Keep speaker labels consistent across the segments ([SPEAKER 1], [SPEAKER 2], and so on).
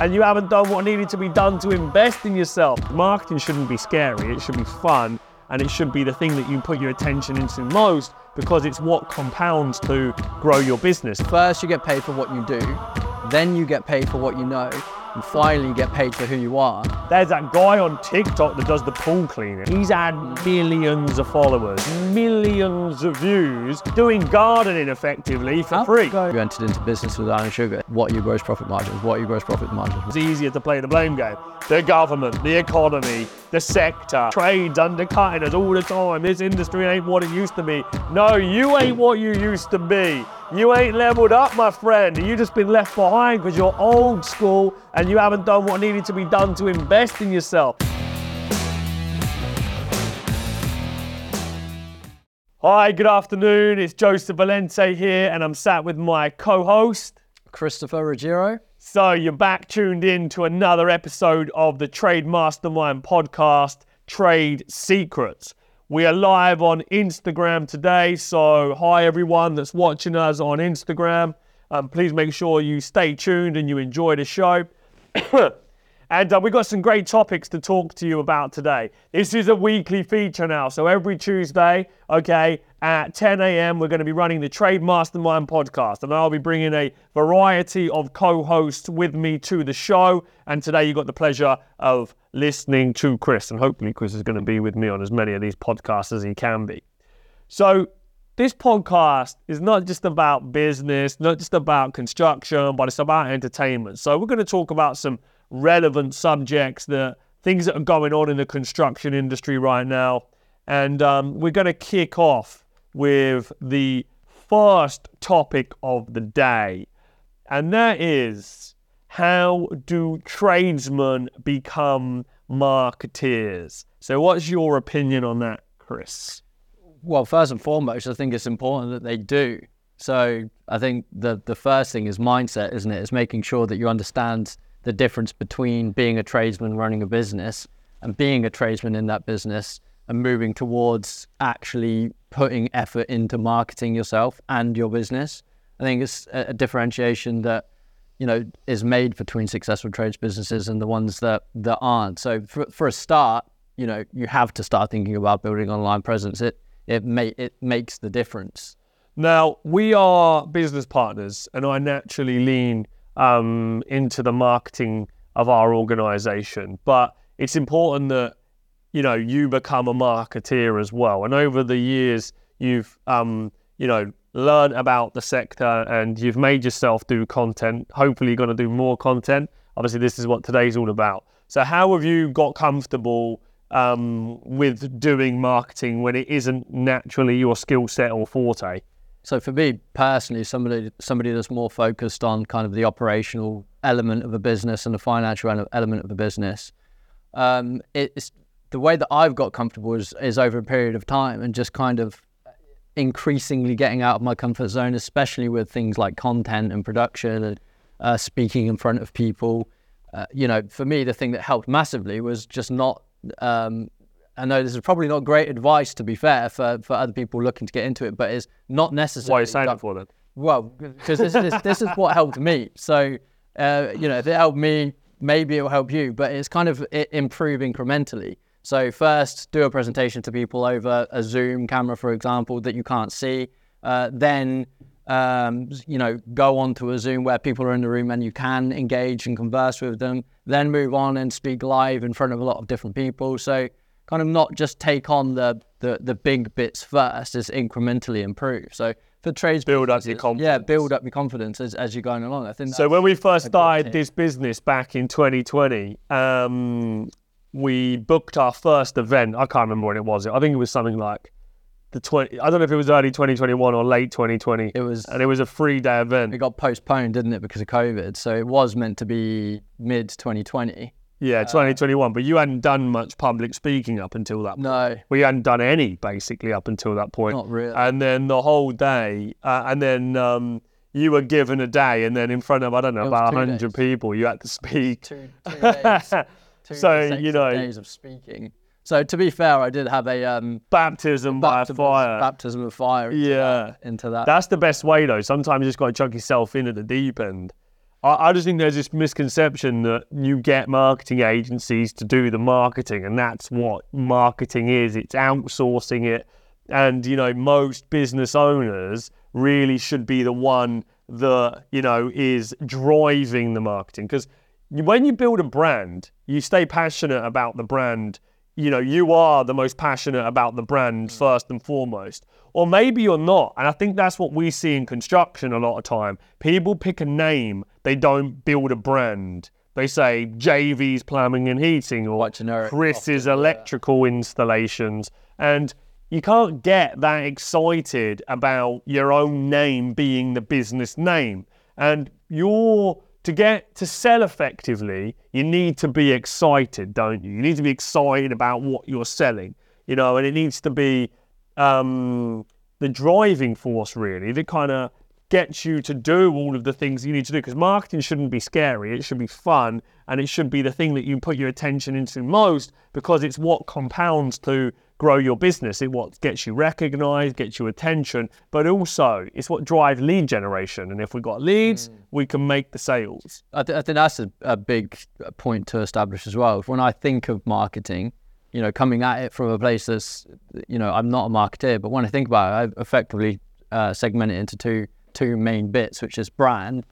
[SPEAKER 1] and you haven't done what needed to be done to invest in yourself. Marketing shouldn't be scary, it should be fun, and it should be the thing that you put your attention into most because it's what compounds to grow your business.
[SPEAKER 2] First, you get paid for what you do, then you get paid for what you know, and finally, you get paid for who you are.
[SPEAKER 1] There's that guy on TikTok that does the pool cleaning. He's had millions of followers, millions of views, doing gardening effectively for free.
[SPEAKER 2] You entered into business with Alan Sugar. What are your gross profit margins? What are your gross profit margins?
[SPEAKER 1] It's easier to play the blame game. The government, the economy, the sector, trades undercutting us all the time. This industry ain't what it used to be. No, you ain't what you used to be. You ain't leveled up, my friend. You've just been left behind because you're old school and you haven't done what needed to be done to invest in yourself. Hi, good afternoon. It's Joseph Valente here, and I'm sat with my co-host.
[SPEAKER 2] Christopher Ruggiero.
[SPEAKER 1] So you're back tuned in to another episode of the Trade Mastermind podcast, Trade Secrets. We are live on Instagram today. So, hi everyone that's watching us on Instagram. Um, please make sure you stay tuned and you enjoy the show. and uh, we've got some great topics to talk to you about today. This is a weekly feature now. So, every Tuesday, okay, at 10 a.m., we're going to be running the Trade Mastermind podcast. And I'll be bringing a variety of co hosts with me to the show. And today, you got the pleasure of listening to Chris. And hopefully, Chris is going to be with me on as many of these podcasts as he can be. So, this podcast is not just about business, not just about construction, but it's about entertainment. So, we're going to talk about some relevant subjects, the things that are going on in the construction industry right now. And um, we're going to kick off with the first topic of the day, and that is how do tradesmen become marketeers? So, what's your opinion on that, Chris?
[SPEAKER 2] Well, first and foremost, I think it's important that they do. So, I think the the first thing is mindset, isn't it? It's making sure that you understand the difference between being a tradesman running a business and being a tradesman in that business and moving towards actually putting effort into marketing yourself and your business. I think it's a, differentiation that you know is made between successful trades businesses and the ones that that aren't. So for, for a start, you know, you have to start thinking about building online presence. It it may it makes the difference.
[SPEAKER 1] Now we are business partners, and I naturally lean um, into the marketing of our organisation. But it's important that you know you become a marketeer as well. And over the years, you've um, you know learned about the sector and you've made yourself do content. Hopefully, you're going to do more content. Obviously, this is what today's all about. So, how have you got comfortable um, with doing marketing when it isn't naturally your skill set or forte?
[SPEAKER 2] So for me personally, somebody somebody that's more focused on kind of the operational element of a business and the financial element of a business, um, it's the way that I've got comfortable is, is over a period of time and just kind of increasingly getting out of my comfort zone, especially with things like content and production and uh, speaking in front of people. Uh, you know, for me, the thing that helped massively was just not um, I know this is probably not great advice, to be fair, for, for other people looking to get into it, but it's not necessary.
[SPEAKER 1] Why are you saying that for then?
[SPEAKER 2] Well, because this, this, this is what helped me. So, uh, you know, if it helped me, maybe it will help you, but it's kind of it improve incrementally. So, first, do a presentation to people over a Zoom camera, for example, that you can't see. Uh, then, um, you know, go on to a Zoom where people are in the room and you can engage and converse with them. Then move on and speak live in front of a lot of different people. So, kind of not just take on the the, the big bits first, is incrementally improve. So for trades,
[SPEAKER 1] build up your confidence.
[SPEAKER 2] Yeah, build up your confidence as, as you're going along. I think
[SPEAKER 1] so. When we first started this business back in 2020, um, we booked our first event. I can't remember when it was. I think it was something like the 20. I don't know if it was early 2021 or late 2020.
[SPEAKER 2] It was,
[SPEAKER 1] and it was a three day event.
[SPEAKER 2] It got postponed, didn't it, because of COVID? So it was meant to be mid 2020.
[SPEAKER 1] Yeah, 2021. Uh, but you hadn't done much public speaking up until that point.
[SPEAKER 2] No.
[SPEAKER 1] We hadn't done any, basically, up until that point.
[SPEAKER 2] Not really.
[SPEAKER 1] And then the whole day, uh, and then um, you were given a day, and then in front of, I don't know, about 100 days. people, you had to speak.
[SPEAKER 2] Two, two days. two
[SPEAKER 1] so, you know.
[SPEAKER 2] days of speaking. So to be fair, I did have a um,
[SPEAKER 1] baptism, by fire.
[SPEAKER 2] Baptism of fire. Into
[SPEAKER 1] yeah,
[SPEAKER 2] that, into that.
[SPEAKER 1] That's the best way though. Sometimes you just got to chuck yourself in at the deep end. I, I just think there's this misconception that you get marketing agencies to do the marketing, and that's what marketing is. It's outsourcing it. And, you know, most business owners really should be the one that, you know, is driving the marketing. Because when you build a brand, you stay passionate about the brand. You know, you are the most passionate about the brand mm. first and foremost. Or maybe you're not. And I think that's what we see in construction a lot of time. People pick a name, they don't build a brand. They say JV's plumbing and heating or Chris's
[SPEAKER 2] often, yeah.
[SPEAKER 1] electrical installations. And you can't get that excited about your own name being the business name. And you're to get to sell effectively, you need to be excited, don't you? You need to be excited about what you're selling, you know, and it needs to be um, the driving force really that kind of gets you to do all of the things you need to do. Because marketing shouldn't be scary; it should be fun, and it should be the thing that you put your attention into most because it's what compounds to grow your business. It what gets you recognized, gets you attention, but also it's what drives lead generation. And if we've got leads, hmm. we can make the sales.
[SPEAKER 2] I, th- I think that's a, a big uh, point to establish as well. When I think of marketing, you know, coming at it from a place that's, you know, I'm not a marketer, but when I think about it, I effectively uh, segment it into two two main bits, which is brand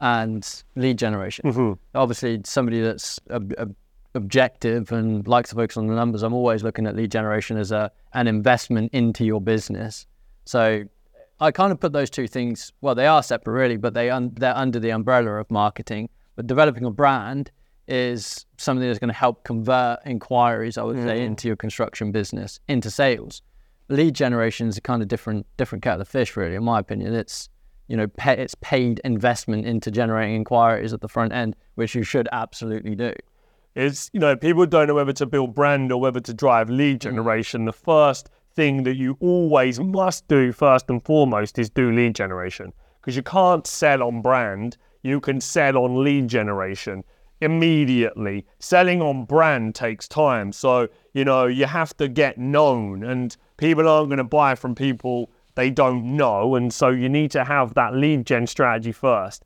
[SPEAKER 2] and lead generation. Mm-hmm. Obviously, somebody that's ob- ob- objective and likes to focus on the numbers, I'm always looking at lead generation as a an investment into your business. So I kind of put those two things. Well, they are separate, really, but they un- they're under the umbrella of marketing. But developing a brand is something that's going to help convert inquiries, I would say, mm. into your construction business into sales. Lead generation is a kind of different different kettle of fish, really, in my opinion. It's you know, pay, it's paid investment into generating inquiries at the front end, which you should absolutely do.
[SPEAKER 1] It's, you know, people don't know whether to build brand or whether to drive lead generation. The first thing that you always must do, first and foremost, is do lead generation because you can't sell on brand. You can sell on lead generation immediately. Selling on brand takes time. So, you know, you have to get known, and people aren't going to buy from people they don't know. And so you need to have that lead gen strategy first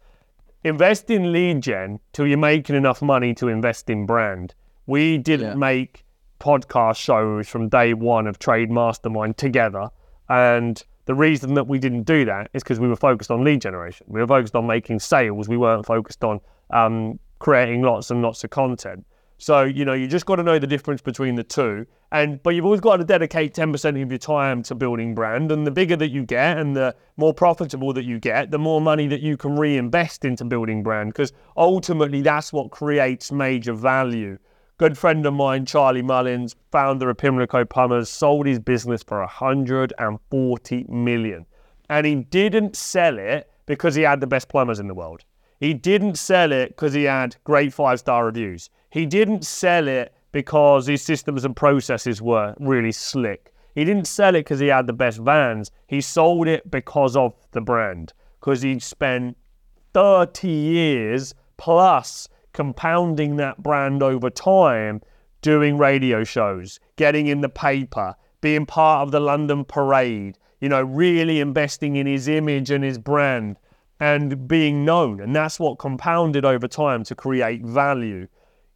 [SPEAKER 1] invest in lead gen till you're making enough money to invest in brand. We didn't
[SPEAKER 2] Yeah.
[SPEAKER 1] make podcast shows from day one of Trade Mastermind together. And the reason that we didn't do that is because we were focused on lead generation. We were focused on making sales. We weren't focused on um, creating lots and lots of content. So, you know, you just got to know the difference between the two. And but you've always got to dedicate 10% of your time to building brand. And the bigger that you get and the more profitable that you get, the more money that you can reinvest into building brand. Because ultimately that's what creates major value. Good friend of mine, Charlie Mullins, founder of Pimlico Plumbers, sold his business for 140 million. And he didn't sell it because he had the best plumbers in the world. He didn't sell it because he had great five star reviews. He didn't sell it because his systems and processes were really slick. He didn't sell it because he had the best vans. He sold it because of the brand, because he'd spent 30 years plus compounding that brand over time, doing radio shows, getting in the paper, being part of the London parade, you know, really investing in his image and his brand and being known. And that's what compounded over time to create value.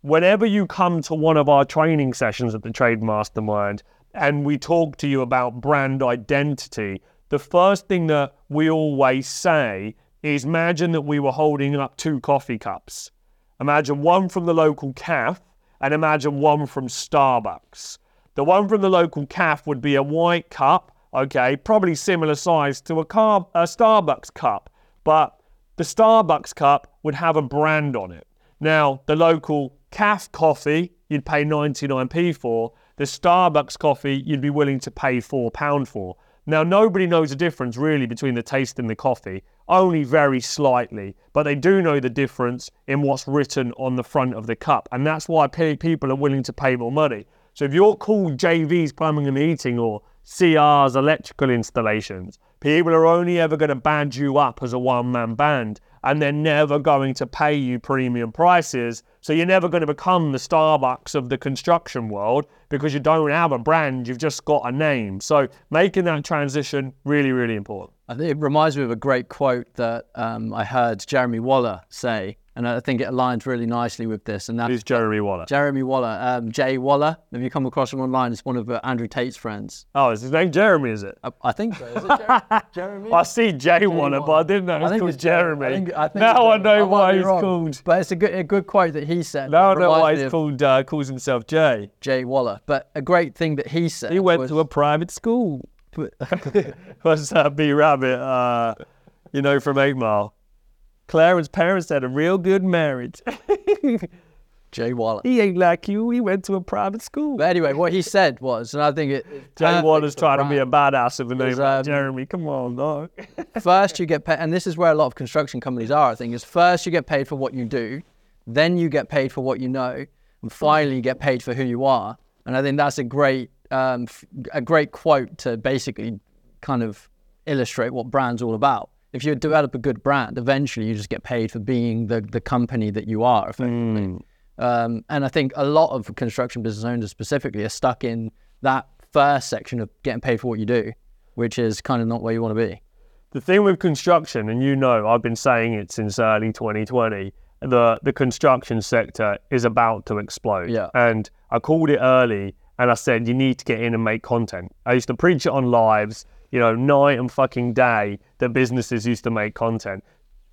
[SPEAKER 1] Whenever you come to one of our training sessions at the Trade Mastermind and we talk to you about brand identity, the first thing that we always say is imagine that we were holding up two coffee cups. Imagine one from the local calf and imagine one from Starbucks. The one from the local calf would be a white cup, okay, probably similar size to a, car, a Starbucks cup, but the Starbucks cup would have a brand on it. Now, the local calf coffee you'd pay 99p for, the Starbucks coffee you'd be willing to pay £4 for. Now, nobody knows the difference really between the taste and the coffee, only very slightly, but they do know the difference in what's written on the front of the cup, and that's why people are willing to pay more money. So if you're called JV's Plumbing and Heating or CR's Electrical Installations, people are only ever going to band you up as a one man band and they're never going to pay you premium prices. So you're never going to become the Starbucks of the construction world because you don't have a brand, you've just got a name. So making that transition really, really important.
[SPEAKER 2] I think it reminds me of a great quote that um, I heard Jeremy Waller say, and I think it aligns really nicely with this. And that's
[SPEAKER 1] Who's Jeremy Waller?
[SPEAKER 2] Jeremy Waller, um, Jay Waller. Have you come across him online? It's one of uh, Andrew Tate's friends.
[SPEAKER 1] Oh, is his name Jeremy? Is it?
[SPEAKER 2] I, I think so. Is it Jer- Jeremy?
[SPEAKER 1] I see Jay Waller, but I didn't know
[SPEAKER 2] I
[SPEAKER 1] it was
[SPEAKER 2] think
[SPEAKER 1] called
[SPEAKER 2] Jeremy. I think- I think
[SPEAKER 1] now I know why he's
[SPEAKER 2] wrong.
[SPEAKER 1] called.
[SPEAKER 2] But it's a good, a good quote that he said.
[SPEAKER 1] Now I know why he's called uh, calls himself Jay.
[SPEAKER 2] Jay Waller. But a great thing that he said.
[SPEAKER 1] He went
[SPEAKER 2] was,
[SPEAKER 1] to a private school. What's that? B Rabbit, uh, you know, from Eight Mile. Clarence's parents had a real good marriage.
[SPEAKER 2] Jay Waller.
[SPEAKER 1] he ain't like you. He went to a private school.
[SPEAKER 2] But anyway, what he said was, and I think it.
[SPEAKER 1] Jay Waller's
[SPEAKER 2] for
[SPEAKER 1] trying to be a badass of a name
[SPEAKER 2] um,
[SPEAKER 1] Jeremy. Come on, dog.
[SPEAKER 2] first you get paid, and this is where a lot of construction companies are. I think is first you get paid for what you do, then you get paid for what you know, and finally you get paid for who you are. And I think that's a great, um, a great quote to basically kind of illustrate what brand's all about. If you develop a good brand, eventually you just get paid for being the the company that you are. Effectively. Um, and I think a lot of construction business owners specifically are stuck in that first section of getting paid for what you do, which is kind of not where you want to be.
[SPEAKER 1] The thing with construction, and you know, I've been saying it since early 2020, the the construction sector is about to explode.
[SPEAKER 2] Yeah.
[SPEAKER 1] And I called it early, and I said you need to get in and make content. I used to preach it on lives, you know, night and fucking day that businesses used to make content.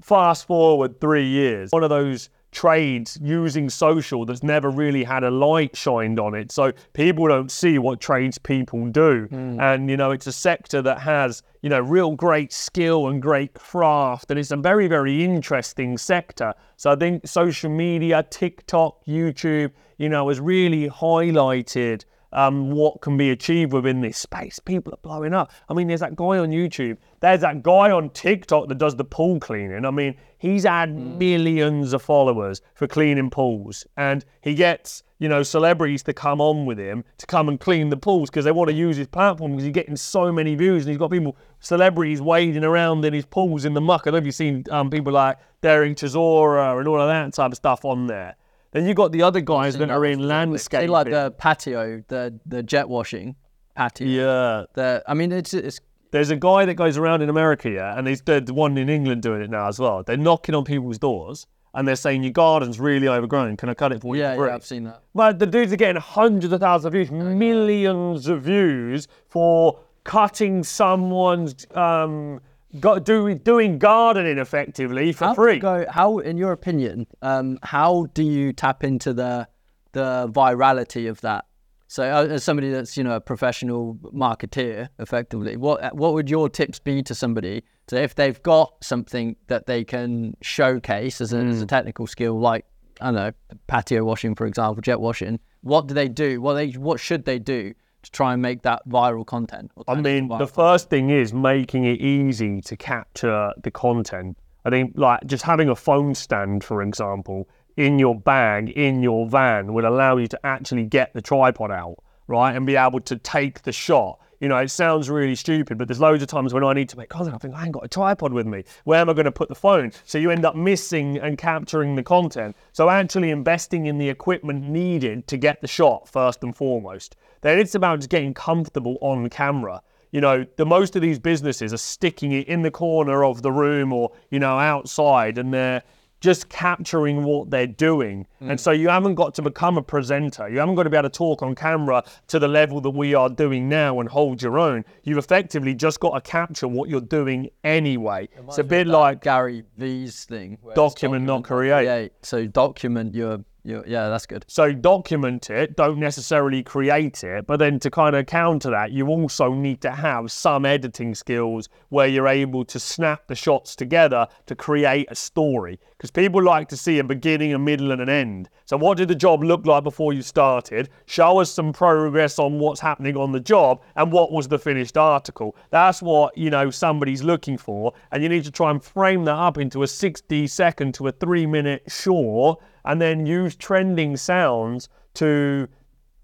[SPEAKER 1] Fast forward three years, one of those trades using social that's never really had a light shined on it. So people don't see what tradespeople do. Hmm. And, you know, it's a sector that has, you know, real great skill and great craft. And it's a very, very interesting sector. So I think social media, TikTok, YouTube, you know, has really highlighted um, what can be achieved within this space. People are blowing up. I mean, there's that guy on YouTube. There's that guy on TikTok that does the pool cleaning. I mean, he's had millions of followers for cleaning pools, and he gets you know celebrities to come on with him to come and clean the pools because they want to use his platform because he's getting so many views, and he's got people, celebrities wading around in his pools in the muck. I don't know if you've seen um, people like Dereck Chisora and all of that type of stuff on there. Then you got the other guys that are in
[SPEAKER 2] They
[SPEAKER 1] landscape.
[SPEAKER 2] like the patio, the the jet washing patio.
[SPEAKER 1] Yeah.
[SPEAKER 2] The, I mean, it's it's
[SPEAKER 1] There's a guy that goes around in America, yeah, and he's the the one in England doing it now as well. They're knocking on people's doors and they're saying your garden's really overgrown. Can I cut it for you?
[SPEAKER 2] yeah, yeah, I've seen that.
[SPEAKER 1] But the dudes are getting hundreds of thousands of views, millions of views for cutting someone's um, got doing doing gardening effectively for
[SPEAKER 2] How
[SPEAKER 1] free.
[SPEAKER 2] go? How, in your opinion, um, how do you tap into the the virality of that? So, uh, as somebody that's you know a professional marketeer, effectively, what what would your tips be to somebody to if they've got something that they can showcase as a, as a technical skill, like I don't know patio washing, for example, jet washing? What do they do? What they what should they do to try and make that viral content?
[SPEAKER 1] I mean, the
[SPEAKER 2] viral
[SPEAKER 1] first thing is making it easy to capture the content. I think, like, just having a phone stand, for example, in your bag, in your van, will allow you to actually get the tripod out, right? And be able to take the shot. You know, it sounds really stupid, but there's loads of times when I need to make content, I think, I ain't got a tripod with me. Where am I going to put the phone? So you end up missing and capturing the content. So actually investing in the equipment needed to get the shot first and foremost. Then it's about just getting comfortable on camera you know, the most of these businesses are sticking it in the corner of the room or, you know, outside and they're just capturing what they're doing. And so you haven't got to become a presenter. You haven't got to be able to talk on camera to the level that we are doing now and hold your own. You've effectively just got to capture what you're doing anyway. It's a bit like
[SPEAKER 2] Gary V's thing. it's
[SPEAKER 1] Document, not create.
[SPEAKER 2] So document your, your yeah, that's good.
[SPEAKER 1] So document it, don't necessarily create it, but then to kind of counter that, you also need to have some editing skills where you're able to snap the shots together to create a story. Because people like to see a beginning, a middle, and an end. So what did the job look like before you started? Show us some progress on what's happening on the job and what was the finished article. That's what, you know, somebody's looking for. And you need to try and frame that up into a 60 second to a three minute short and then use trending sounds to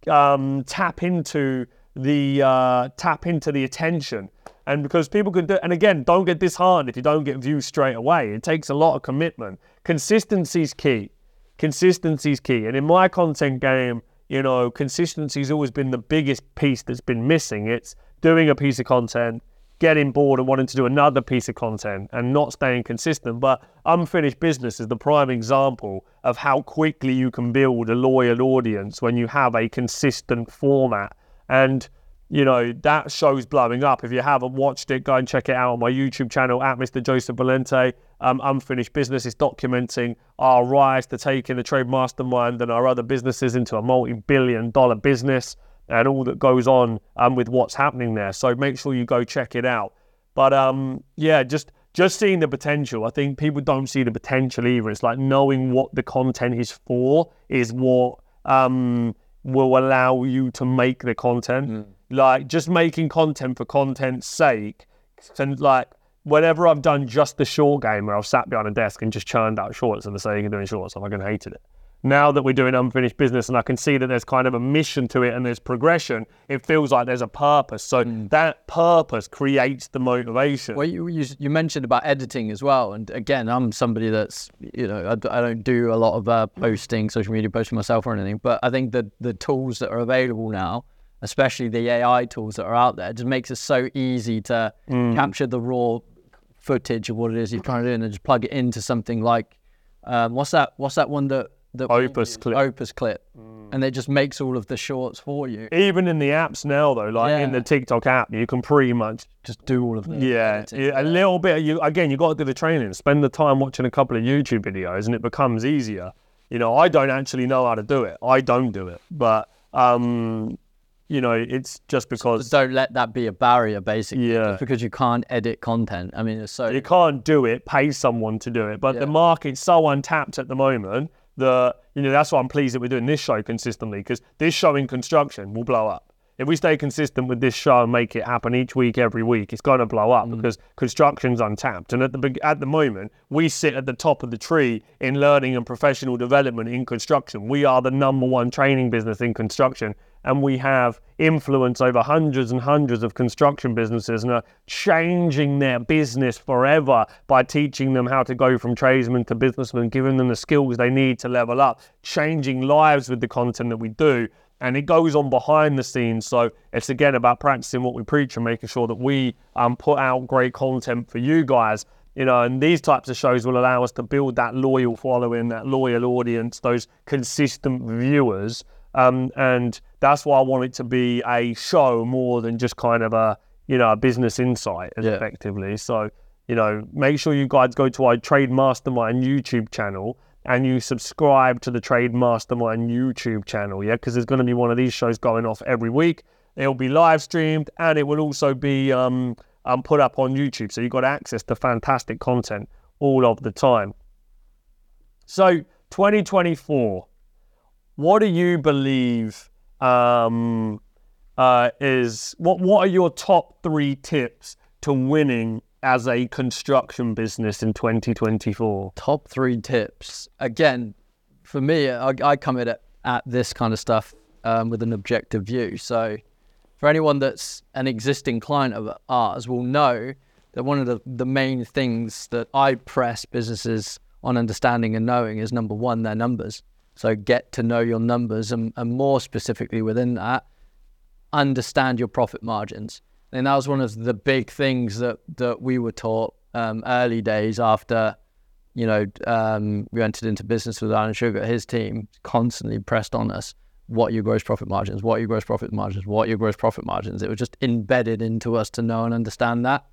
[SPEAKER 1] um, tap into the uh, tap into the attention. And because people can do, and again, don't get disheartened if you don't get views straight away. It takes a lot of commitment. Consistency is key. Consistency is key. And in my content game, you know, consistency has always been the biggest piece that's been missing. It's doing a piece of content, getting bored and wanting to do another piece of content and not staying consistent. But unfinished business is the prime example of how quickly you can build a loyal audience when you have a consistent format. And you know, that show's blowing up. If you haven't watched it, go and check it out on my YouTube channel at Mr. Joseph Valente. Um, Unfinished Business is documenting our rise to taking the Trade Mastermind and our other businesses into a multi billion dollar business and all that goes on um, with what's happening there. So make sure you go check it out. But um, yeah, just just seeing the potential. I think people don't see the potential either. It's like knowing what the content is for is what um, will allow you to make the content. Mm like just making content for content's sake. And like whenever I've done just the short game where I've sat behind a desk and just churned out shorts and the saying of doing shorts, I've fucking hated it. Now that we're doing unfinished business and I can see that there's kind of a mission to it and there's progression, it feels like there's a purpose. So mm. that purpose creates the motivation.
[SPEAKER 2] Well, you, you, you mentioned about editing as well, and again, I'm somebody that's you know I, I don't do a lot of uh, posting, social media posting myself or anything, but I think that the tools that are available now especially the AI tools that are out there, just makes it so easy to mm. capture the raw footage of what it is you're trying to do and then just plug it into something like um, what's that? What's that one that that
[SPEAKER 1] Opus clip?
[SPEAKER 2] Opus clip, mm. and it just makes all of the shorts for you.
[SPEAKER 1] Even in the apps now, though, like yeah. in the TikTok app, you can pretty much
[SPEAKER 2] just do all of
[SPEAKER 1] it. Yeah, yeah, a little bit. You again, you got to do the training. Spend the time watching a couple of YouTube videos, and it becomes easier. You know, I don't actually know how to do it. I don't do it, but um, you know, it's just because.
[SPEAKER 2] So don't let that be a barrier, basically. Yeah. Just because you can't edit content. I mean, it's so.
[SPEAKER 1] You can't do it, pay someone to do it. But yeah. the market's so untapped at the moment that, you know, that's why I'm pleased that we're doing this show consistently because this show in construction will blow up if we stay consistent with this show and make it happen each week, every week, it's going to blow up mm. because construction's untapped. And at the at the moment, we sit at the top of the tree in learning and professional development in construction. We are the number one training business in construction, and we have influence over hundreds and hundreds of construction businesses and are changing their business forever by teaching them how to go from tradesmen to businessmen, giving them the skills they need to level up, changing lives with the content that we do and it goes on behind the scenes. So it's again about practicing what we preach and making sure that we um, put out great content for you guys. You know, and these types of shows will allow us to build that loyal following, that loyal audience, those consistent viewers. Um, and that's why I want it to be a show more than just kind of a, you know, a business insight, yeah. effectively. So, you know, make sure you guys go to our Trade Mastermind YouTube channel and you subscribe to the Trade Mastermind YouTube channel, yeah, because there's going to be one of these shows going off every week. It'll be live streamed and it will also be um, um, put up on YouTube. So you've got access to fantastic content all of the time. So 2024, what do you believe um, uh, is what? What are your top three tips to winning as a construction business in 2024?
[SPEAKER 2] Top three tips. Again, for me, I, I come at, at this kind of stuff um, with an objective view. So, for anyone that's an existing client of ours, will know that one of the, the main things that I press businesses on understanding and knowing is number one, their numbers. So, get to know your numbers, and, and more specifically within that, understand your profit margins. And that was one of the big things that, that we were taught um, early days after, you know, um, we entered into business with Alan Sugar. His team constantly pressed on us what your gross profit margins, what your gross profit margins, what your gross profit margins. It was just embedded into us to know and understand that.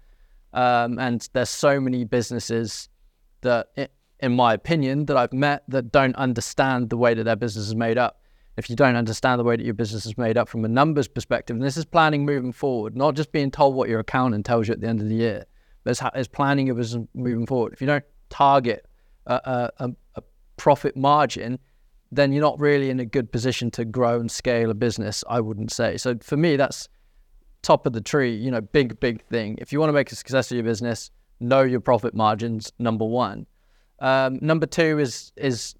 [SPEAKER 2] Um, and there's so many businesses that, in my opinion, that I've met that don't understand the way that their business is made up if you don't understand the way that your business is made up from a numbers perspective, and this is planning moving forward, not just being told what your accountant tells you at the end of the year, but it's, planning your business moving forward. If you don't target a, a, a profit margin, then you're not really in a good position to grow and scale a business, I wouldn't say. So for me, that's top of the tree, you know, big, big thing. If you want to make a success of your business, know your profit margins, number one. Um, number two is is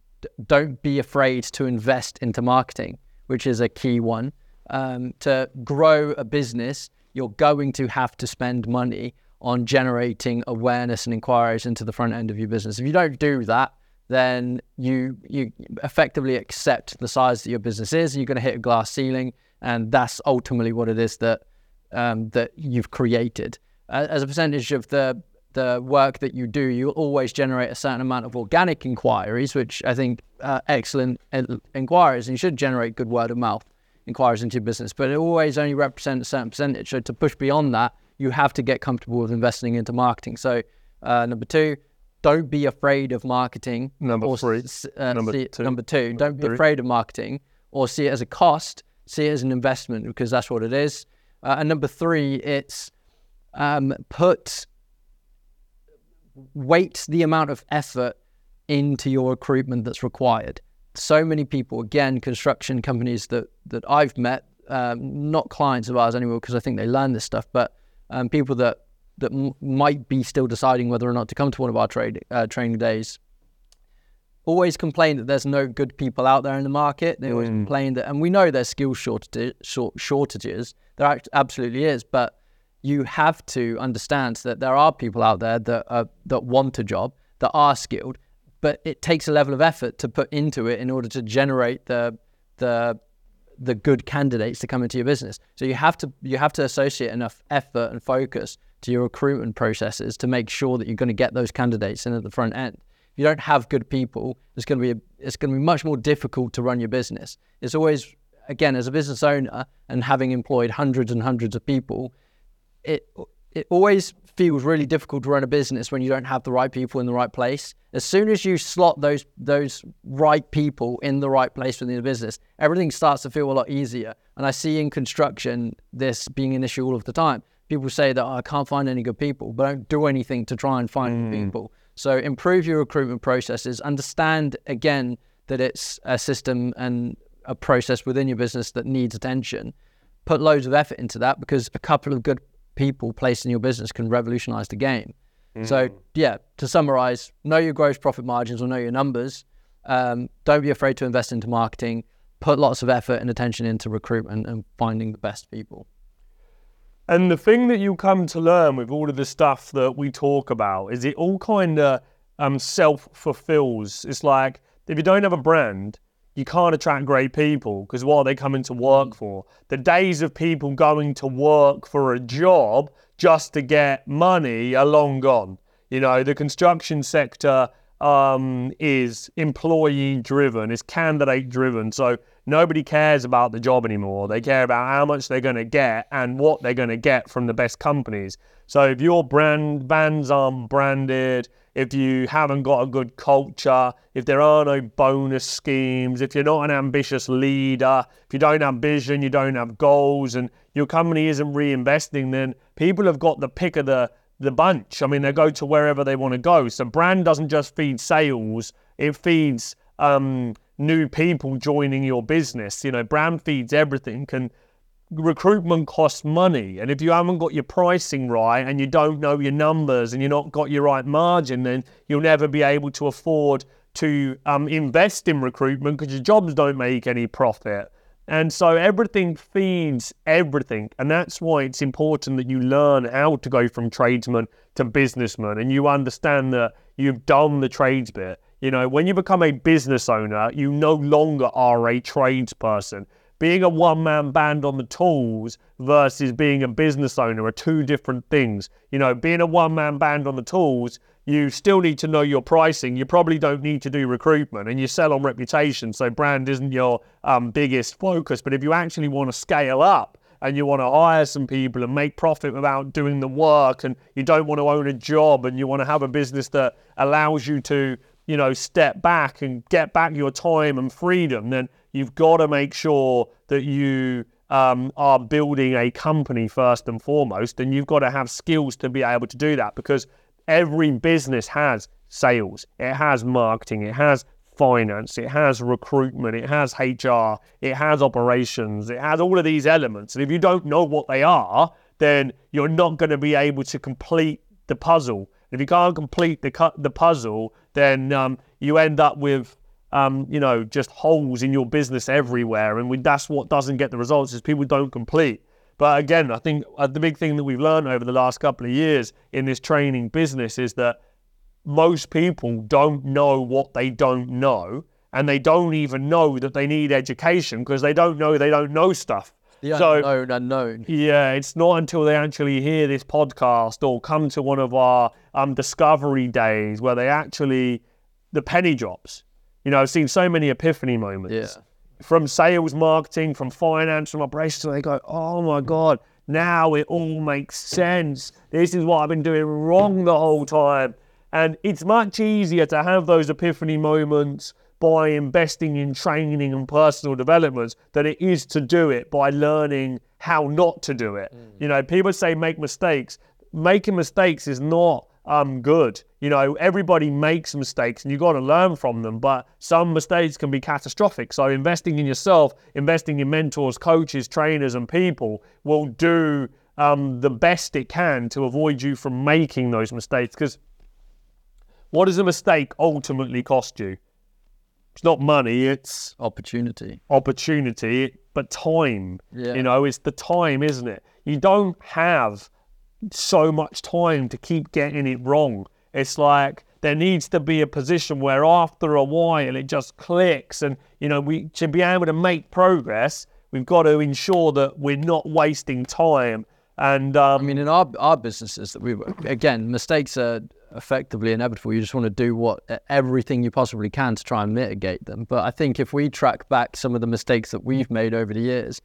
[SPEAKER 2] don't be afraid to invest into marketing, which is a key one. Um, to grow a business, you're going to have to spend money on generating awareness and inquiries into the front end of your business. If you don't do that, then you you effectively accept the size that your business is. You're going to hit a glass ceiling, and that's ultimately what it is that um, that you've created. as a percentage of the the work that you do, you always generate a certain amount of organic inquiries, which I think uh, excellent inquiries, and you should generate good word of mouth inquiries into your business. But it always only represents a certain percentage. So to push beyond that, you have to get comfortable with investing into marketing. So uh, number two, don't be afraid of marketing.
[SPEAKER 1] Number three.
[SPEAKER 2] Uh,
[SPEAKER 1] number, two.
[SPEAKER 2] number two. Don't be afraid of marketing or see it as a cost. See it as an investment because that's what it is. Uh, and number three, it's um, put weight the amount of effort into your recruitment that's required. So many people, again, construction companies that that I've met, um, not clients of ours anymore, because I think they learn this stuff, but um, people that that m- might be still deciding whether or not to come to one of our trade uh, training days. Always complain that there's no good people out there in the market. They always
[SPEAKER 1] Mm.
[SPEAKER 2] complain that, and we know there's skill shortages. Short, shortages. There absolutely is, but you have to understand that there are people out there that are, that want a job, that are skilled, but it takes a level of effort to put into it in order to generate the the the good candidates to come into your business. So you have to you have to associate enough effort and focus to your recruitment processes to make sure that you're going to get those candidates in at the front end. If you don't have good people, it's going to be a, it's going to be much more difficult to run your business. It's always again as a business owner and having employed hundreds and hundreds of people, it it always feels really difficult to run a business when you don't have the right people in the right place. As soon as you slot those those right people in the right place within the business, everything starts to feel a lot easier. And I see in construction this being an issue all of the time. People say that oh, I can't find any good people, but don't do anything to try and find good mm. people. So improve your recruitment processes. Understand again that it's a system and a process within your business that needs attention. Put loads of effort into that because a couple of good people placed in your business can revolutionize the game. So, yeah, to summarize, know your gross profit margins or know your numbers. Um, don't be afraid to invest into marketing. Put lots of effort and attention into recruitment and finding the best people.
[SPEAKER 1] And the thing that you come to learn with all of the stuff that we talk about is it all kind of um, self fulfills. It's like if you don't have a brand, you can't attract great people because what are they coming to work for? The days of people going to work for a job just to get money are long gone. You know, the construction sector um, is employee driven, is candidate driven. So nobody cares about the job anymore. They care about how much they're going to get and what they're going to get from the best companies. So if your brand bands aren't branded, if you haven't got a good culture, if there are no bonus schemes, if you're not an ambitious leader, if you don't have vision, you don't have goals, and your company isn't reinvesting, then people have got the pick of the the bunch. I mean, they go to wherever they want to go. So brand doesn't just feed sales; it feeds um, new people joining your business. You know, brand feeds everything. And recruitment costs money. And if you haven't got your pricing right and you don't know your numbers and you're not got your right margin, then you'll never be able to afford to um, invest in recruitment because your jobs don't make any profit. And so everything feeds everything. And that's why it's important that you learn how to go from tradesman to businessman and you understand that you've done the trades bit. You know, when you become a business owner, you no longer are a tradesperson. Being a one man band on the tools versus being a business owner are two different things. You know, being a one man band on the tools, you still need to know your pricing. You probably don't need to do recruitment and you sell on reputation. So, brand isn't your um, biggest focus. But if you actually want to scale up, and you want to hire some people and make profit without doing the work and you don't want to own a job and you want to have a business that allows you to you know step back and get back your time and freedom then you've got to make sure that you um, are building a company first and foremost and you've got to have skills to be able to do that because every business has sales it has marketing it has finance, it has recruitment, it has HR, it has operations, it has all of these elements. And if you don't know what they are, then you're not going to be able to complete the puzzle. If you can't complete the the puzzle, then um, you end up with um, you know just holes in your business everywhere, and we, that's what doesn't get the results is people don't complete. But again, I think uh, the big thing that we've learned over the last couple of years in this training business is that most people don't know what they don't know. And they don't even know that they need education because they don't know they don't know stuff
[SPEAKER 2] The
[SPEAKER 1] So-
[SPEAKER 2] unknown unknown.
[SPEAKER 1] Yeah, it's not until they actually hear this podcast or come to one of our um, discovery days where they actually, the penny drops. You know, I've seen so many epiphany moments
[SPEAKER 2] Yeah.
[SPEAKER 1] from sales, marketing, from finance, from operations. They go, oh my God, now it all makes sense. This is what I've been doing wrong the whole time. And it's much easier to have those epiphany moments by investing in training and personal development than it is to do it by learning how not to do it. You know, people say make mistakes. Making mistakes is not um, good. You know, everybody makes mistakes and you've got to learn from them, but some mistakes can be catastrophic. So, investing in yourself, investing in mentors, coaches, trainers, and people will do um, the best it can to avoid you from making those mistakes. Because what does a mistake ultimately cost you? It's not money, it's
[SPEAKER 2] Opportunity.
[SPEAKER 1] opportunity, but time.
[SPEAKER 2] Yeah.
[SPEAKER 1] You know, it's the time, isn't it? You don't have so much time to keep getting it wrong. It's like there needs to be a position where after a while it just clicks and you know we to be able to make progress we've got to ensure that we're not wasting time and um,
[SPEAKER 2] I mean, in our our businesses that we work, again, mistakes are effectively inevitable. You just want to do what everything you possibly can to try and mitigate them. But I think if we track back some of the mistakes that we've made over the years,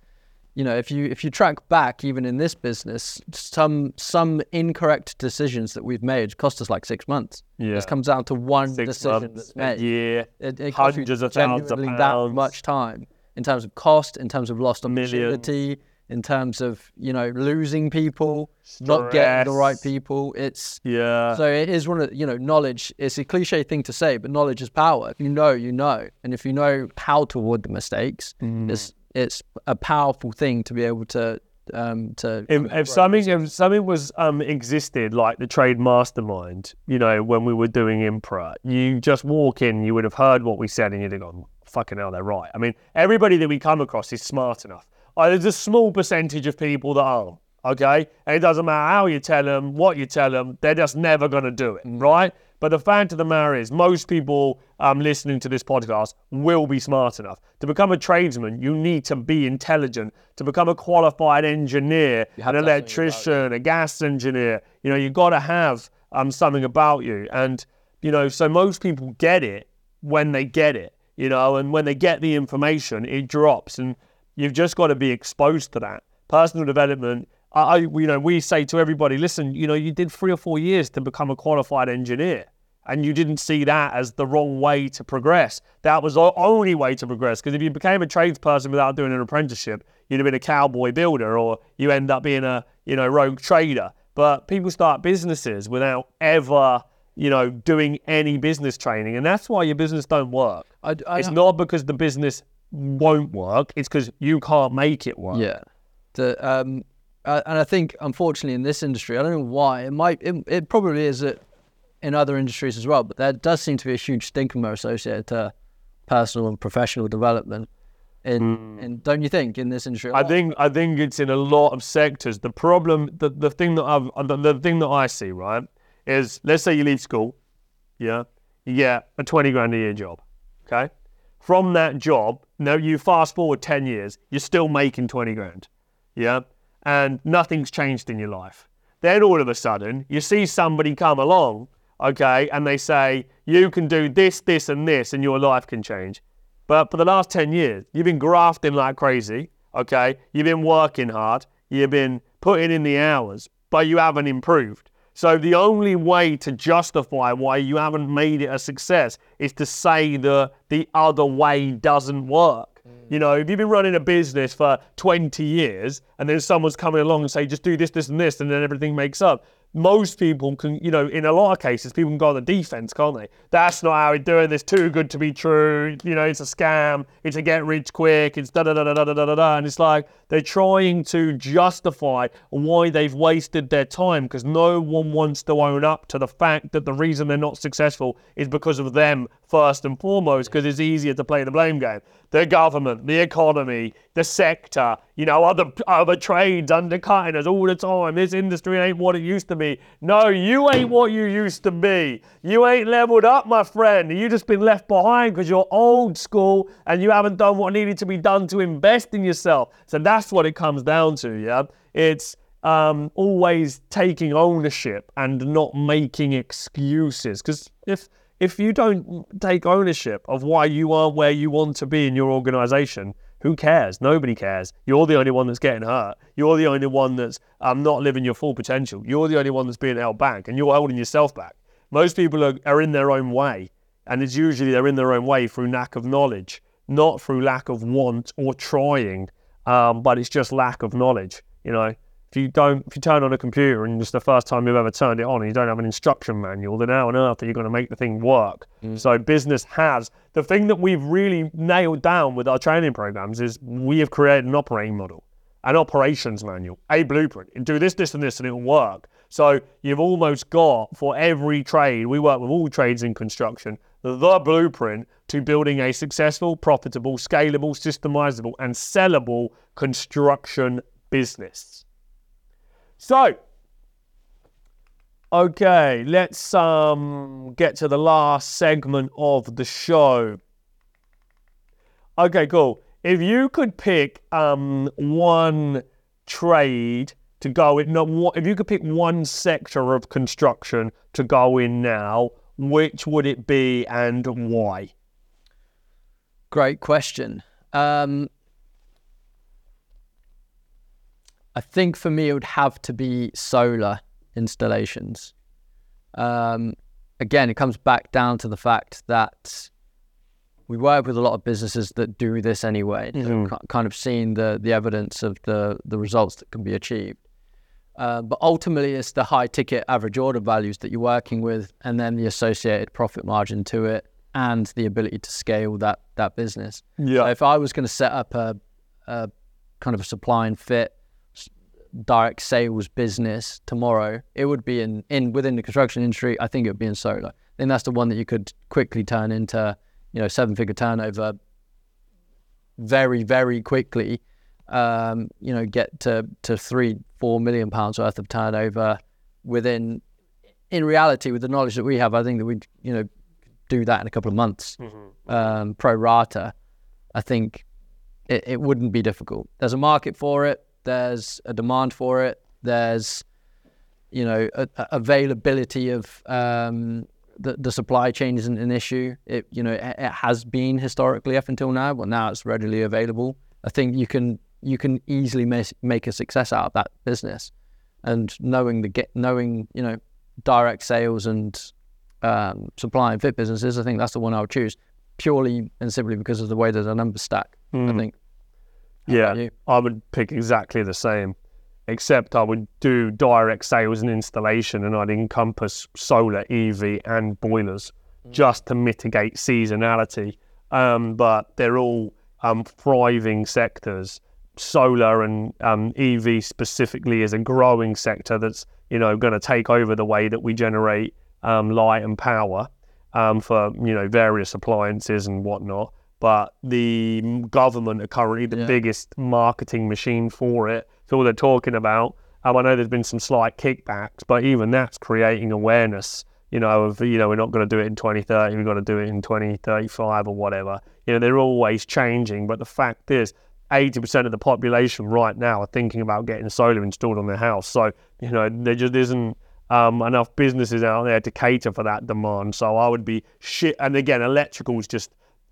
[SPEAKER 2] you know, if you if you track back even in this business, some some incorrect decisions that we've made cost us like six months.
[SPEAKER 1] Yeah.
[SPEAKER 2] This comes down to one
[SPEAKER 1] six
[SPEAKER 2] decision
[SPEAKER 1] months,
[SPEAKER 2] that's made.
[SPEAKER 1] year
[SPEAKER 2] It, it
[SPEAKER 1] hundreds of thousands of pounds.
[SPEAKER 2] that much time in terms of cost, in terms of lost
[SPEAKER 1] Millions.
[SPEAKER 2] In terms of you know losing people, not getting the right people. It's
[SPEAKER 1] yeah
[SPEAKER 2] so it is one of you know knowledge. It's a cliche thing to say, but knowledge is power. If you know, you know, and if you know how to avoid the mistakes,
[SPEAKER 1] Mm.
[SPEAKER 2] it's it's a powerful thing to be able to um to.
[SPEAKER 1] if, if something if something was um existed like the trade mastermind, you know, when we were doing Impra, you just walk in, you would have heard what we said, and you'd have gone, "Fucking hell, they're right." I mean, everybody that we come across is smart enough. Uh, there's a small percentage of people that aren't. Okay, and it doesn't matter how you tell them, what you tell them, they're just never going to do it, right? But the fact of the matter is, most people um, listening to this podcast will be smart enough. To become a tradesman, you need to be intelligent. To become a qualified engineer, an
[SPEAKER 2] to have something about
[SPEAKER 1] electrician, a gas engineer, you know, you've got to have um, something about you. And, you know, so most people get it when they get it, you know, and when they get the information, it drops. And you've just got to be exposed to that. Personal development, I, you know, we say to everybody, listen, you know, you did three or four years to become a qualified engineer. And you didn't see that as the wrong way to progress. That was the only way to progress. Because if you became a tradesperson without doing an apprenticeship, you'd have been a cowboy builder, or you end up being a you know rogue trader. But people start businesses without ever you know doing any business training, and that's why your business don't work.
[SPEAKER 2] I, I,
[SPEAKER 1] It's not because the business won't work; it's because you can't make it work.
[SPEAKER 2] Yeah. The, um, uh, and I think, unfortunately, in this industry, I don't know why. It might. It, it probably is it in other industries as well, but there does seem to be a huge stigma associated to personal and professional development. In, in don't you think in this industry?
[SPEAKER 1] I think I think it's in a lot of sectors. The problem, the, the thing that I've the, the thing that I see right is, let's say you leave school, yeah, you get a twenty grand a year job, okay. From that job, now you fast forward ten years, you're still making twenty grand, yeah, and nothing's changed in your life. Then all of a sudden, you see somebody come along, okay, and they say you can do this, this, and this, and your life can change. But for the last 10 years, you've been grafting like crazy, okay? You've been working hard, you've been putting in the hours, but you haven't improved. So the only way to justify why you haven't made it a success is to say that the other way doesn't work. Mm. You know, if you've been running a business for 20 years and then someone's coming along and say, just do this, this, and this, and then everything makes up. Most people can, you know, in a lot of cases, people can go on the defense, can't they? That's not how we do it. It's too good to be true. You know, it's a scam. It's a get rich quick. It's da da da da da da da da. And it's like they're trying to justify why they've wasted their time because no one wants to own up to the fact that the reason they're not successful is because of them first and foremost because it's easier to play the blame game. The government, the economy, the sector, you know, other other trades undercutting us all the time. This industry ain't what it used to be. No, you ain't what you used to be. You ain't leveled up, my friend. You just been left behind because you're old school and you haven't done what needed to be done to invest in yourself. So that's what it comes down to, yeah. It's um, always taking ownership and not making excuses. Because if if you don't take ownership of why you aren't where you want to be in your organization, who cares? Nobody cares. You're the only one that's getting hurt. You're the only one that's um, not living your full potential. You're the only one that's being held back, and you're holding yourself back. Most people are, are in their own way, and it's usually they're in their own way through lack of knowledge, not through lack of want or trying, um, but it's just lack of knowledge. You know, you don't, if you turn on a computer and it's the first time you've ever turned it on and you don't have an instruction manual, then how on earth are you going to make the thing work? Mm. So business has the thing that we've really nailed down with our training programs is we have created an operating model, an operations manual, a blueprint. You do this, this, and this, and it will work. So you've almost got for every trade. We work with all trades in construction. The blueprint to building a successful, profitable, scalable, systemizable, and sellable construction business. So, okay, let's um get to the last segment of the show. Okay, cool. If you could pick um one trade to go in, no, if you could pick one sector of construction to go in now, which would it be and why?
[SPEAKER 2] Great question. Um, I think for me, it would have to be solar installations. Um, again, it comes back down to the fact that we work with a lot of businesses that do this anyway, mm-hmm. kind of seeing the the evidence of the the results that can be achieved. Uh, but ultimately, it's the high ticket average order values that you're working with, and then the associated profit margin to it, and the ability to scale that that business.
[SPEAKER 1] Yeah.
[SPEAKER 2] So if I was going to set up a, a kind of a supply and fit direct sales business tomorrow, it would be in, in within the construction industry. I think it would be in solar. I think that's the one that you could quickly turn into, you know, seven figure turnover very, very quickly. Um, you know, get to, to three, four million pounds worth of turnover within, in reality, with the knowledge that we have, I think that we'd, you know, do that in a couple of months. Mm-hmm. Um, pro rata, I think it, it wouldn't be difficult. There's a market for it there's a demand for it. There's, you know, a, a availability of um, the, the supply chain isn't an issue. It, you know, it, it has been historically up until now, but now it's readily available. I think you can you can easily make, make a success out of that business, and knowing the get knowing you know direct sales and um, supply and fit businesses, I think that's the one I would choose purely and simply because of the way that the numbers stack. Mm. I hmm. think.
[SPEAKER 1] How yeah, I would pick exactly the same, except I would do direct sales and installation, and I'd encompass solar, EV, and boilers mm. just to mitigate seasonality. Um, but they're all um, thriving sectors. Solar and um, EV specifically is a growing sector that's you know going to take over the way that we generate um, light and power um, for you know various appliances and whatnot but the government are currently the yeah. biggest marketing machine for it. It's all they're talking about. Um, I know there's been some slight kickbacks, but even that's creating awareness. You know, of you know, we're not going to do it in 2030. We've got to do it in 2035 or whatever. You know, they're always changing. But the fact is, 80% of the population right now are thinking about getting solar installed on their house. So you know, there just isn't. Um, enough businesses out there to cater for that demand. So I would be shit. And again, electrical is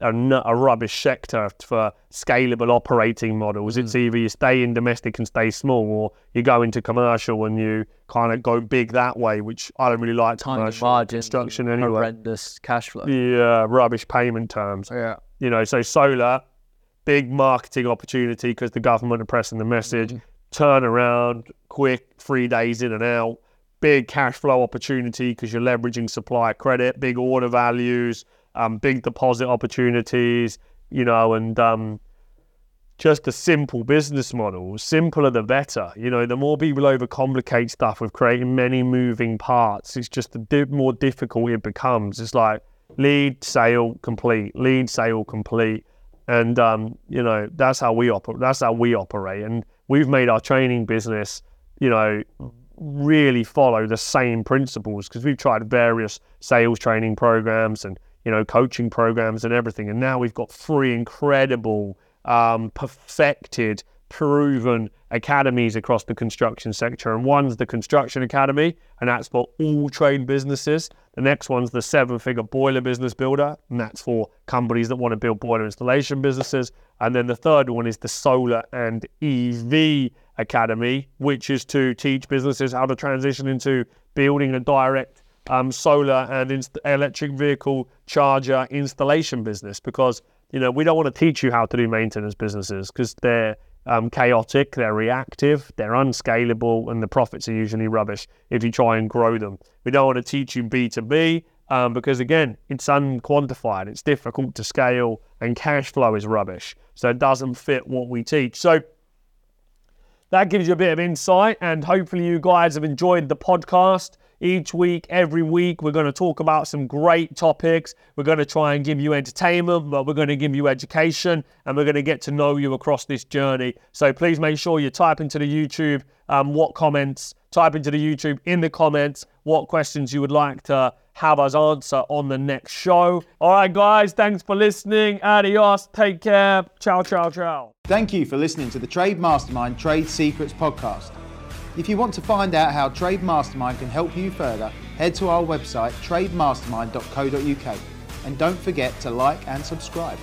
[SPEAKER 1] a, a rubbish sector for scalable operating models. Mm. It's either you stay in domestic and stay small, or you go into commercial and you kind of go big that way, which I don't really like.
[SPEAKER 2] Tiny commercial margin, construction anyway. Horrendous cash flow.
[SPEAKER 1] Yeah, rubbish payment terms.
[SPEAKER 2] Yeah.
[SPEAKER 1] You know, so solar, big marketing opportunity because the government are pressing the message. Mm. Turn around, quick, three days in and out. Big cash flow opportunity because you're leveraging supply credit, big order values um, big deposit opportunities, you know, and um, just a simple business model. Simpler the better. You know, the more people overcomplicate stuff with creating many moving parts, it's just the di- more difficult it becomes. It's like, lead, sale, complete, lead, sale, complete, and um, you know that's how we operate. That's how we operate, and we've made our training business, you know, really follow the same principles because we've tried various sales training programs and you know coaching programs and everything, and now we've got three incredible, um, perfected proven academies across the construction sector. And one's the Construction Academy, and that's for all trade businesses. The next one's the seven figure boiler business builder, and that's for companies that want to build boiler installation businesses. And then the third one is the Solar and EV Academy, which is to teach businesses how to transition into building a direct um, solar and inst- electric vehicle charger installation business because you know we don't want to teach you how to do maintenance businesses because they're um, chaotic, they're reactive, they're unscalable, and the profits are usually rubbish if you try and grow them. We don't want to teach you B2B um, because, again, it's unquantified, it's difficult to scale, and cash flow is rubbish. So it doesn't fit what we teach. So that gives you a bit of insight, and hopefully, you guys have enjoyed the podcast each week, every week. We're going to talk about some great topics. We're going to try and give you entertainment, but we're going to give you education and we're going to get to know you across this journey. So please make sure you type into the YouTube um, what comments, type into the YouTube in the comments what questions you would like to have us answer on the next show. All right, guys, thanks for listening. Adios. Take care. Ciao, ciao, ciao.
[SPEAKER 3] Thank you for listening to the Trade Mastermind Trade Secrets podcast. If you want to find out how Trade Mastermind can help you further, head to our website trademastermind.co.uk and don't forget to like and subscribe.